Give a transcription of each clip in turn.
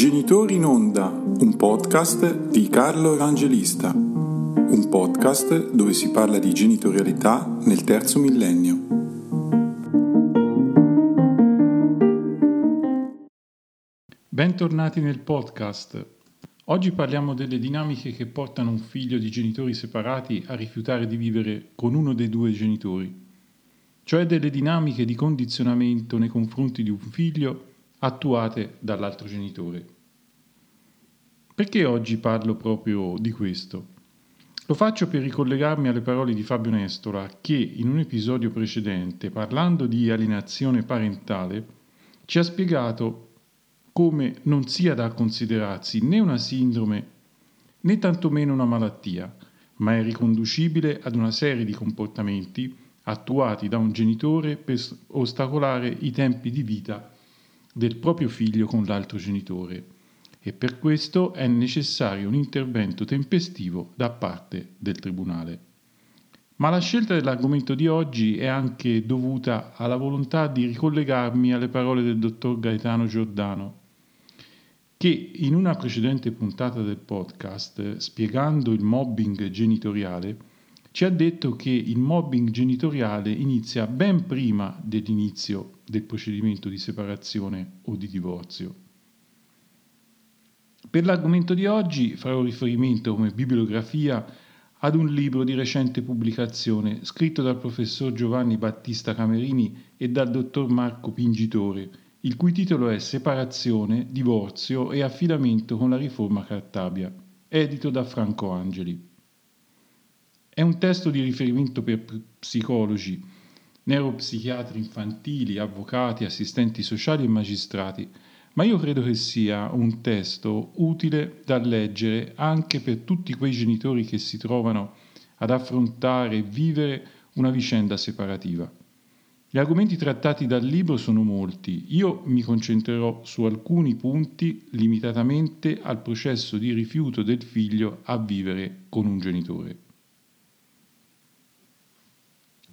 Genitori in Onda, un podcast di Carlo Evangelista. Un podcast dove si parla di genitorialità nel terzo millennio. Bentornati nel podcast. Oggi parliamo delle dinamiche che portano un figlio di genitori separati a rifiutare di vivere con uno dei due genitori, cioè delle dinamiche di condizionamento nei confronti di un figlio attuate dall'altro genitore. Perché oggi parlo proprio di questo? Lo faccio per ricollegarmi alle parole di Fabio Nestola che in un episodio precedente, parlando di alienazione parentale, ci ha spiegato come non sia da considerarsi né una sindrome né tantomeno una malattia, ma è riconducibile ad una serie di comportamenti attuati da un genitore per ostacolare i tempi di vita del proprio figlio con l'altro genitore e per questo è necessario un intervento tempestivo da parte del Tribunale. Ma la scelta dell'argomento di oggi è anche dovuta alla volontà di ricollegarmi alle parole del dottor Gaetano Giordano, che in una precedente puntata del podcast, spiegando il mobbing genitoriale, ci ha detto che il mobbing genitoriale inizia ben prima dell'inizio del procedimento di separazione o di divorzio. Per l'argomento di oggi farò riferimento come bibliografia ad un libro di recente pubblicazione scritto dal professor Giovanni Battista Camerini e dal dottor Marco Pingitore, il cui titolo è Separazione, divorzio e affidamento con la riforma Cartabia, edito da Franco Angeli. È un testo di riferimento per psicologi, neuropsichiatri infantili, avvocati, assistenti sociali e magistrati, ma io credo che sia un testo utile da leggere anche per tutti quei genitori che si trovano ad affrontare e vivere una vicenda separativa. Gli argomenti trattati dal libro sono molti, io mi concentrerò su alcuni punti limitatamente al processo di rifiuto del figlio a vivere con un genitore.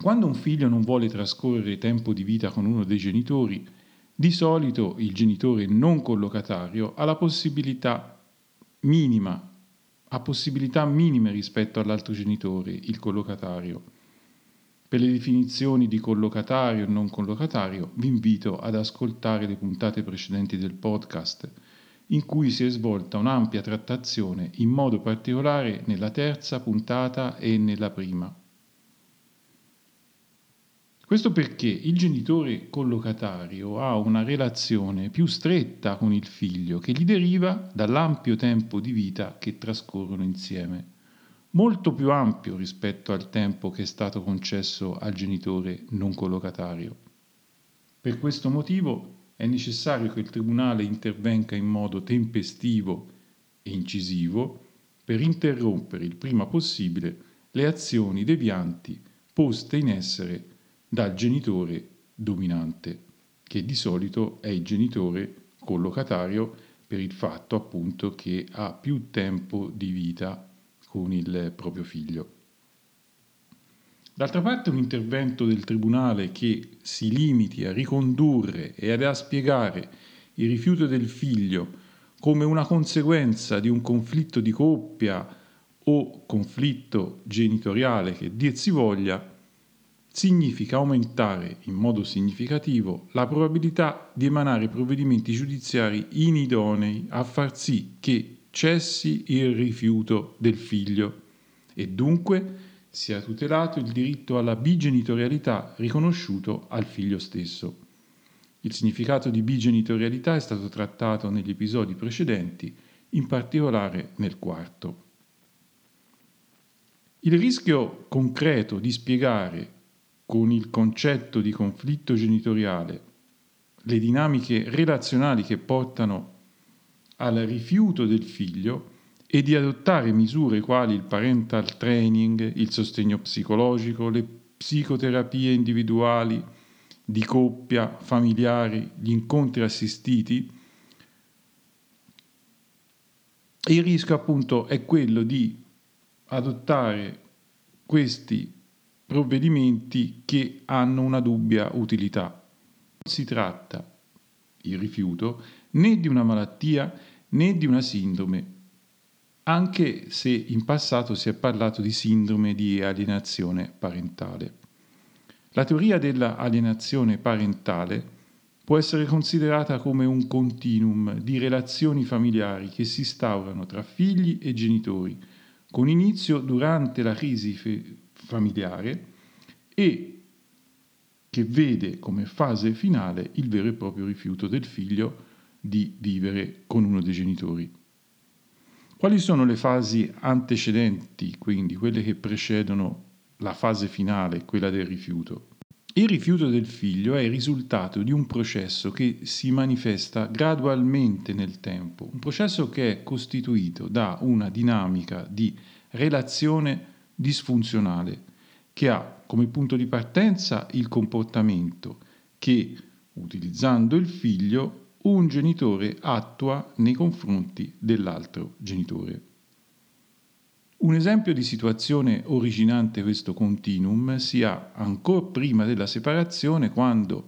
Quando un figlio non vuole trascorrere tempo di vita con uno dei genitori, di solito il genitore non collocatario ha la possibilità minima, ha possibilità minime rispetto all'altro genitore, il collocatario. Per le definizioni di collocatario e non collocatario vi invito ad ascoltare le puntate precedenti del podcast, in cui si è svolta un'ampia trattazione, in modo particolare nella terza puntata e nella prima. Questo perché il genitore collocatario ha una relazione più stretta con il figlio che gli deriva dall'ampio tempo di vita che trascorrono insieme, molto più ampio rispetto al tempo che è stato concesso al genitore non collocatario. Per questo motivo è necessario che il Tribunale intervenga in modo tempestivo e incisivo per interrompere il prima possibile le azioni devianti poste in essere dal genitore dominante, che di solito è il genitore collocatario per il fatto appunto che ha più tempo di vita con il proprio figlio. D'altra parte un intervento del Tribunale che si limiti a ricondurre e a spiegare il rifiuto del figlio come una conseguenza di un conflitto di coppia o conflitto genitoriale che dir si voglia, significa aumentare in modo significativo la probabilità di emanare provvedimenti giudiziari inidonei a far sì che cessi il rifiuto del figlio e dunque sia tutelato il diritto alla bigenitorialità riconosciuto al figlio stesso. Il significato di bigenitorialità è stato trattato negli episodi precedenti, in particolare nel quarto. Il rischio concreto di spiegare con il concetto di conflitto genitoriale, le dinamiche relazionali che portano al rifiuto del figlio e di adottare misure quali il parental training, il sostegno psicologico, le psicoterapie individuali, di coppia, familiari, gli incontri assistiti, il rischio appunto è quello di adottare questi provvedimenti che hanno una dubbia utilità. Non si tratta, il rifiuto, né di una malattia né di una sindrome, anche se in passato si è parlato di sindrome di alienazione parentale. La teoria dell'alienazione parentale può essere considerata come un continuum di relazioni familiari che si instaurano tra figli e genitori, con inizio durante la crisi familiare e che vede come fase finale il vero e proprio rifiuto del figlio di vivere con uno dei genitori. Quali sono le fasi antecedenti, quindi quelle che precedono la fase finale, quella del rifiuto? Il rifiuto del figlio è il risultato di un processo che si manifesta gradualmente nel tempo, un processo che è costituito da una dinamica di relazione disfunzionale che ha come punto di partenza il comportamento che, utilizzando il figlio, un genitore attua nei confronti dell'altro genitore. Un esempio di situazione originante questo continuum si ha ancora prima della separazione, quando,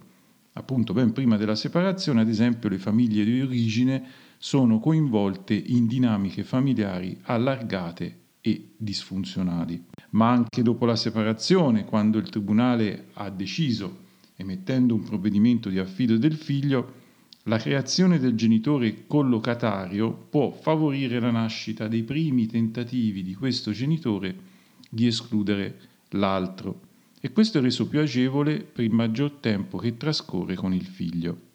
appunto ben prima della separazione, ad esempio le famiglie di origine sono coinvolte in dinamiche familiari allargate e disfunzionali. Ma anche dopo la separazione, quando il tribunale ha deciso, emettendo un provvedimento di affido del figlio, la creazione del genitore collocatario può favorire la nascita dei primi tentativi di questo genitore di escludere l'altro e questo è reso più agevole per il maggior tempo che trascorre con il figlio.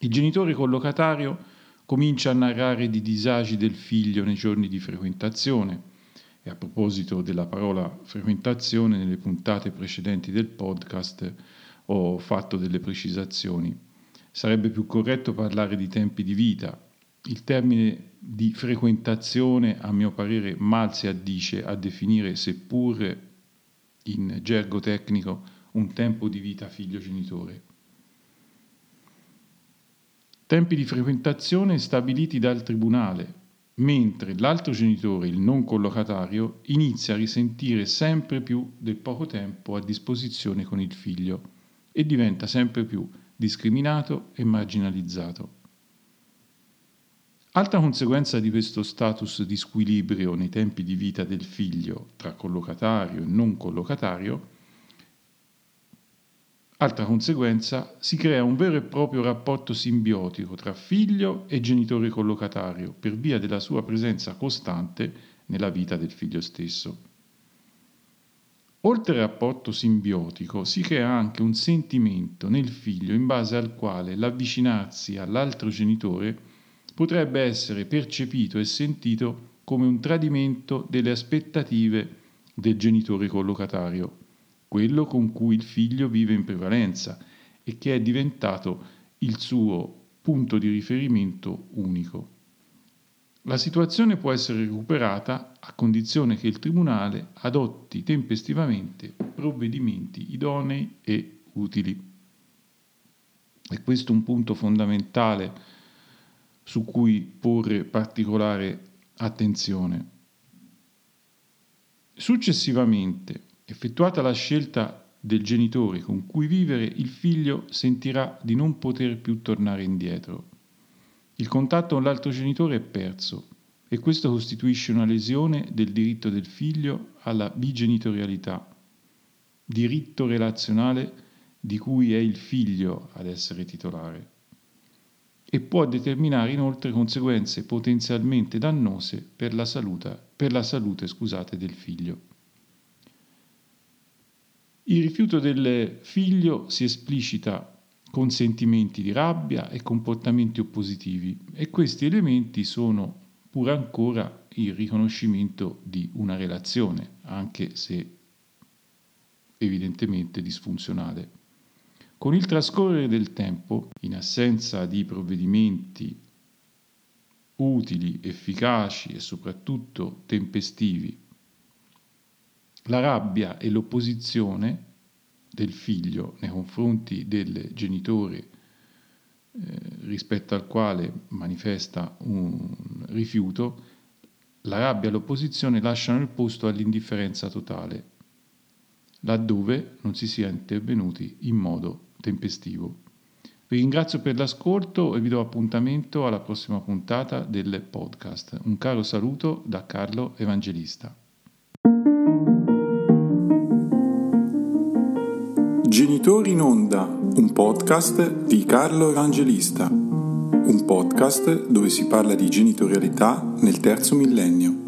Il genitore collocatario comincia a narrare di disagi del figlio nei giorni di frequentazione e a proposito della parola frequentazione nelle puntate precedenti del podcast ho fatto delle precisazioni. Sarebbe più corretto parlare di tempi di vita. Il termine di frequentazione, a mio parere, mal si addice a definire, seppur in gergo tecnico, un tempo di vita figlio-genitore. Tempi di frequentazione stabiliti dal tribunale, mentre l'altro genitore, il non collocatario, inizia a risentire sempre più del poco tempo a disposizione con il figlio e diventa sempre più discriminato e marginalizzato. Altra conseguenza di questo status di squilibrio nei tempi di vita del figlio tra collocatario e non collocatario, altra conseguenza, si crea un vero e proprio rapporto simbiotico tra figlio e genitore collocatario per via della sua presenza costante nella vita del figlio stesso. Oltre al rapporto simbiotico, si crea anche un sentimento nel figlio in base al quale l'avvicinarsi all'altro genitore potrebbe essere percepito e sentito come un tradimento delle aspettative del genitore collocatario, quello con cui il figlio vive in prevalenza e che è diventato il suo punto di riferimento unico. La situazione può essere recuperata a condizione che il Tribunale adotti tempestivamente provvedimenti idonei e utili. E questo è un punto fondamentale su cui porre particolare attenzione. Successivamente, effettuata la scelta del genitore con cui vivere, il figlio sentirà di non poter più tornare indietro il contatto con l'altro genitore è perso e questo costituisce una lesione del diritto del figlio alla bigenitorialità, diritto relazionale di cui è il figlio ad essere titolare e può determinare inoltre conseguenze potenzialmente dannose per la salute, per la salute scusate, del figlio. Il rifiuto del figlio si esplicita con sentimenti di rabbia e comportamenti oppositivi e questi elementi sono pur ancora il riconoscimento di una relazione, anche se evidentemente disfunzionale. Con il trascorrere del tempo, in assenza di provvedimenti utili, efficaci e soprattutto tempestivi, la rabbia e l'opposizione del figlio nei confronti del genitore eh, rispetto al quale manifesta un rifiuto, la rabbia e l'opposizione lasciano il posto all'indifferenza totale, laddove non si sia intervenuti in modo tempestivo. Vi ringrazio per l'ascolto e vi do appuntamento alla prossima puntata del podcast. Un caro saluto da Carlo Evangelista. Genitori in onda, un podcast di Carlo Evangelista. Un podcast dove si parla di genitorialità nel terzo millennio.